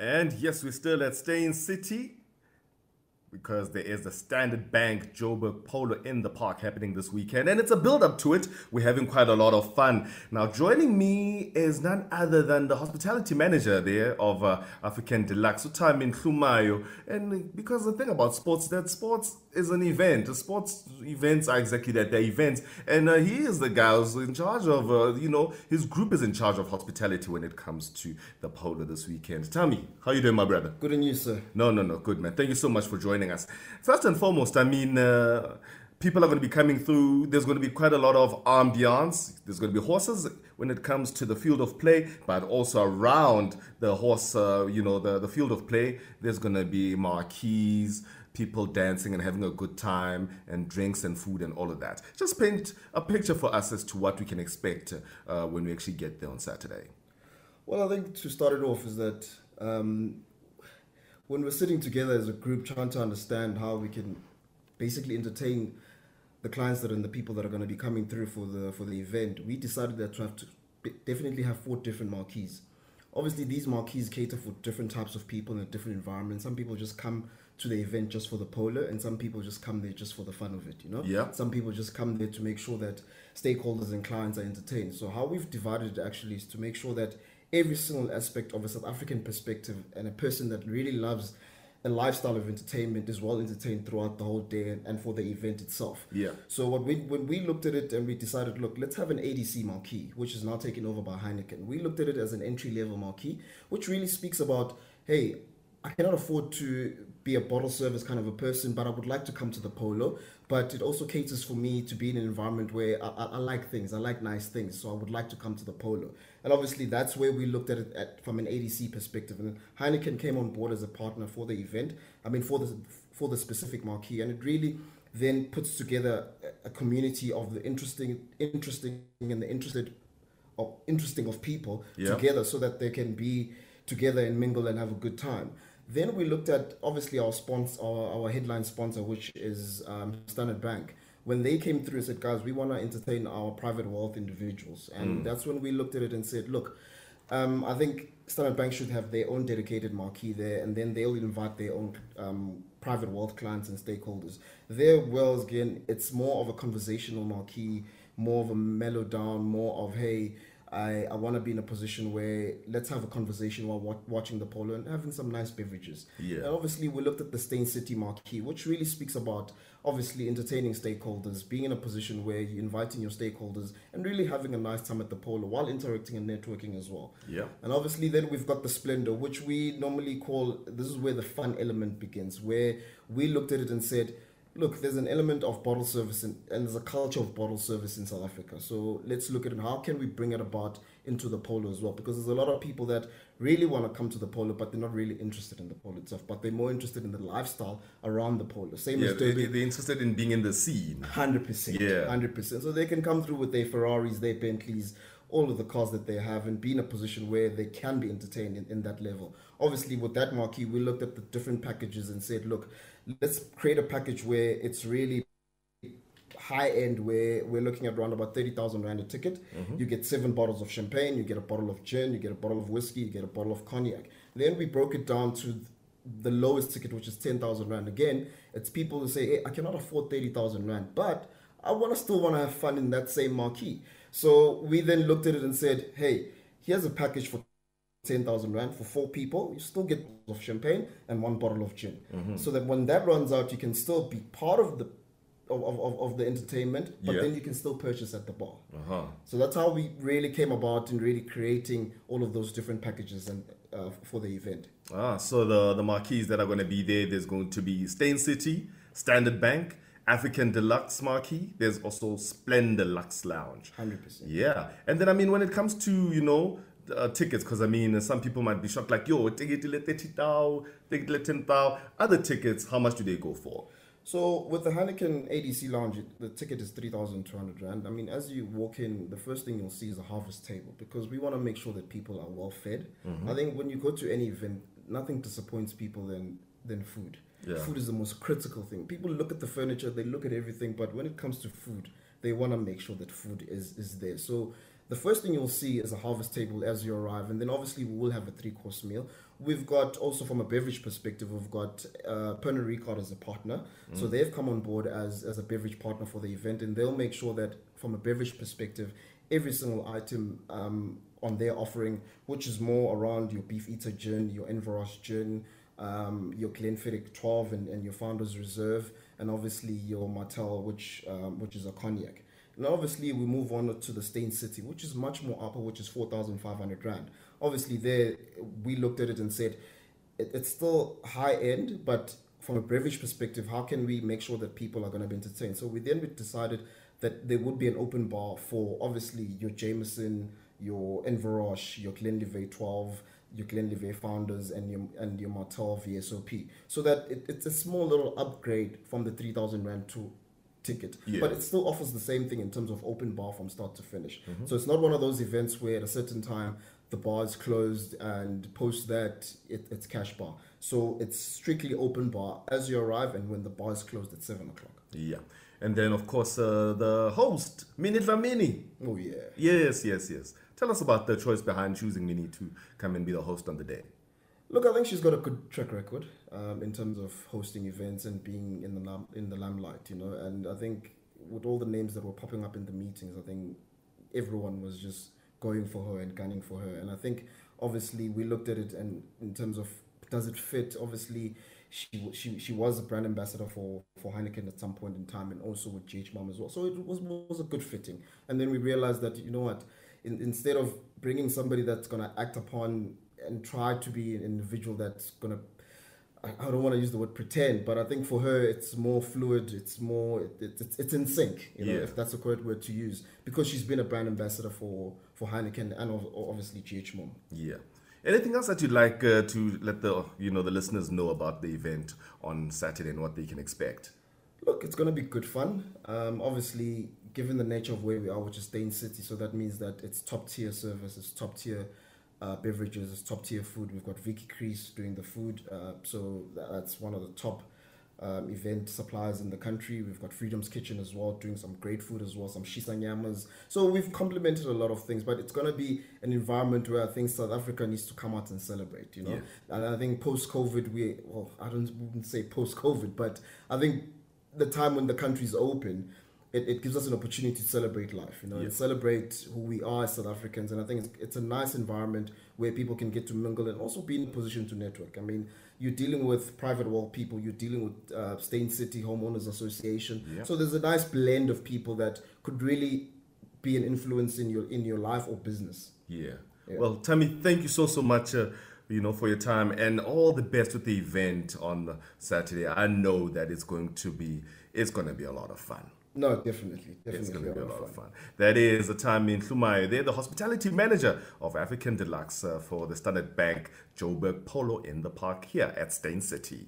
And yes, we're still at Steyn City because there is the Standard Bank Joburg Polo in the park happening this weekend, and it's a build up to it. We're having quite a lot of fun. Now, joining me is none other than the hospitality manager there of uh, African Deluxe, Utami Hlumayo. And because the thing about sports that sports is an event. The Sports events are exactly that, they're events. And uh, he is the guy who's in charge of, uh, you know, his group is in charge of hospitality when it comes to the polo this weekend. Tell me, how you doing, my brother? Good and you, sir. No, no, no, good, man. Thank you so much for joining us. First and foremost, I mean, uh, people are going to be coming through. There's going to be quite a lot of ambiance. There's going to be horses when it comes to the field of play, but also around the horse, uh, you know, the, the field of play, there's going to be marquees, people dancing and having a good time, and drinks and food and all of that. Just paint a picture for us as to what we can expect uh, when we actually get there on Saturday. Well, I think to start it off is that um, when we're sitting together as a group trying to understand how we can basically entertain the clients that are and the people that are going to be coming through for the for the event, we decided that to have to definitely have four different marquees. Obviously, these marquees cater for different types of people in a different environment. Some people just come to the event just for the polo, and some people just come there just for the fun of it. You know, Yeah. Some people just come there to make sure that stakeholders and clients are entertained. So how we've divided it actually is to make sure that every single aspect of a South African perspective and a person that really loves a lifestyle of entertainment is well entertained throughout the whole day and, and for the event itself. Yeah. So what we when we looked at it and we decided, look, let's have an ADC marquee, which is now taken over by Heineken. We looked at it as an entry level marquee, which really speaks about, hey, I cannot afford to be a bottle service kind of a person, but I would like to come to the polo. But it also caters for me to be in an environment where I, I, I like things, I like nice things, so I would like to come to the polo. And obviously, that's where we looked at it at, from an ADC perspective. And Heineken came on board as a partner for the event. I mean, for the for the specific marquee, and it really then puts together a- community of the interesting, interesting, and the interested of interesting of people Yeah. together so that they can be together and mingle and have a good time. Then we looked at obviously our sponsor, our, our headline sponsor, which is um, Standard Bank. When they came through and said, guys, we want to entertain our private wealth individuals. And that's when we looked at it and said, look, um, I think Standard Bank should have their own dedicated marquee there, and then they'll invite their own um, private wealth clients and stakeholders. There, well, again, it's more of a conversational marquee, more of a mellow down, more of hey, I, I want to be in a position where let's have a conversation while wa- watching the polo and having some nice beverages. Yeah. And obviously, we looked at the Steyn City marquee, which really speaks about obviously entertaining stakeholders, being in a position where you're inviting your stakeholders and really having a nice time at the polo while interacting and networking as well. Yeah. And obviously, then we've got the splendor, which we normally call this is where the fun element begins, where we looked at it and said, look, there's an element of bottle service in, and there's a culture of bottle service in South Africa. So let's look at it. How can we bring it about into the polo as well? Because there's a lot of people that really want to come to the polo, but they're not really interested in the polo itself, but they're more interested in the lifestyle around the polo. Same Yeah, as Derby. they're interested in being in the scene. Hundred percent. Yeah. Hundred percent. So they can come through with their Ferraris, their Bentleys, all of the cars that they have, and be in a position where they can be entertained in, in that level. Obviously, with that marquee, we looked at the different packages and said, look, let's create a package where it's really high end where we're looking at around about 30,000 rand a ticket. Mm-hmm. You get seven bottles of champagne, you get a bottle of gin, you get a bottle of whiskey, you get a bottle of cognac. Then we broke it down to the lowest ticket, which is 10,000 rand. Again, it's people who say, hey, I cannot afford 30,000 rand, but I want to still want to have fun in that same marquee. So we then looked at it and said, hey, here's a package for 10,000 rand for four people, you still get of champagne and one bottle of gin. So that when that runs out, you can still be part of the of, of, of the entertainment, but Yeah. then you can still purchase at the bar. Uh-huh. So that's how we really came about in really creating all of those different packages and uh, for the event. Ah, so the the marquees that are going to be there, there's going to be Steyn City, Standard Bank, African Deluxe marquee. There's also Splendor Lux Lounge. 100%. Yeah, and then I mean when it comes to you know uh, tickets, because I mean some people might be shocked like yo ticket le thirty thou, ticket le ten thou. Other tickets, how much do they go for? So with the Heineken ADC lounge, the ticket is three thousand two hundred rand. I mean, as you walk in, the first thing you'll see is a harvest table because we want to make sure that people are well fed. I think when you go to any event, nothing disappoints people than than food. Yeah. Food is the most critical thing. People look at the furniture, they look at everything, but when it comes to food, they want to make sure that food is is there. So The first thing you'll see is a harvest table as you arrive, and then obviously we will have a three course meal. We've got also from a beverage perspective, we've got uh, Pernod Ricard as a partner, mm. so they've come on board as as a beverage partner for the event, and they'll make sure that from a beverage perspective, every single item um, on their offering, which is more around your Beefeater gin, your Inverroche gin, um, your Glenfiddich 12, and, and your Founders Reserve, and obviously your Martell, which um, which is a cognac. And obviously, we move on to the Steyn City, which is much more upper, which is 4,500 Rand. Obviously, there we looked at it and said it, it's still high end, but from a beverage perspective, how can we make sure that people are going to be entertained? So we then we decided that there would be an open bar for obviously your Jameson, your Inverroche, your Glenlivet 12, your Glenlivet founders, and your and your Martell VSOP. So that it, it's a small little upgrade from the 3,000 Rand to ticket. Yeah. But it still offers the same thing in terms of open bar from start to finish. Mm-hmm. So it's not one of those events where at a certain time the bar is closed and post that it, it's cash bar. So it's strictly open bar as you arrive and when the bar is closed at 7 o'clock. Yeah. And then, of course, uh, the host, Minnie Dlamini. Oh, yeah. Yes, yes, yes. Tell us about the choice behind choosing Minnie to come and be the host on the day. Look, I think she's got a good track record um, in terms of hosting events and being in the in the limelight, you know. And I think with all the names that were popping up in the meetings, I think everyone was just going for her and gunning for her. And I think obviously we looked at it and in terms of does it fit? Obviously, she she she was a brand ambassador for for Heineken at some point in time, and also with GH Mumm as well. So it was was a good fitting. And then we realized that you know what, in, instead of bringing somebody that's gonna act upon and try to be an individual that's gonna I, don't want to use the word pretend, but I think for her it's more fluid. It's more it, it, it's it's in sync. You know, yeah. if that's the correct word to use, because she's been a brand ambassador for for Heineken and obviously GH Mumm. Yeah. Anything else that you'd like uh, to let the you know the listeners know about the event on Saturday and what they can expect? Look, it's going to be good fun. Um, obviously, given the nature of where we are, which is Steyn City, so that means that it's top tier service, it's top tier uh, beverages, top tier food. We've got Vicky Crease doing the food, uh, so that's one of the top um, event suppliers in the country. We've got Freedom's Kitchen as well, doing some great food as well, some shisanyamas. So we've complemented a lot of things, but it's going to be an environment where I think South Africa needs to come out and celebrate, you know. Yeah. And I think post COVID, we, well, I don't even say post COVID, but I think the time when the country's open, it, it gives us an opportunity to celebrate life, you know, and celebrate who we are as South Africans. And I think it's, it's a nice environment where people can get to mingle and also be in a position to network. I mean, you're dealing with private wealth people, you're dealing with uh, Steyn City Homeowners Association. So there's a nice blend of people that could really be an influence in your in your life or business. Yeah. yeah. Well, Tammy, thank you so so much. Uh, you know, for your time and all the best with the event on Saturday. I know that it's going to be it's going to be a lot of fun. No, definitely. Definitely. It's going to be a lot fun. of fun. That is a time in Hlumayo. They're the hospitality manager of African Deluxe uh, for the Standard Bank Joburg Polo in the Park here at Steyn City.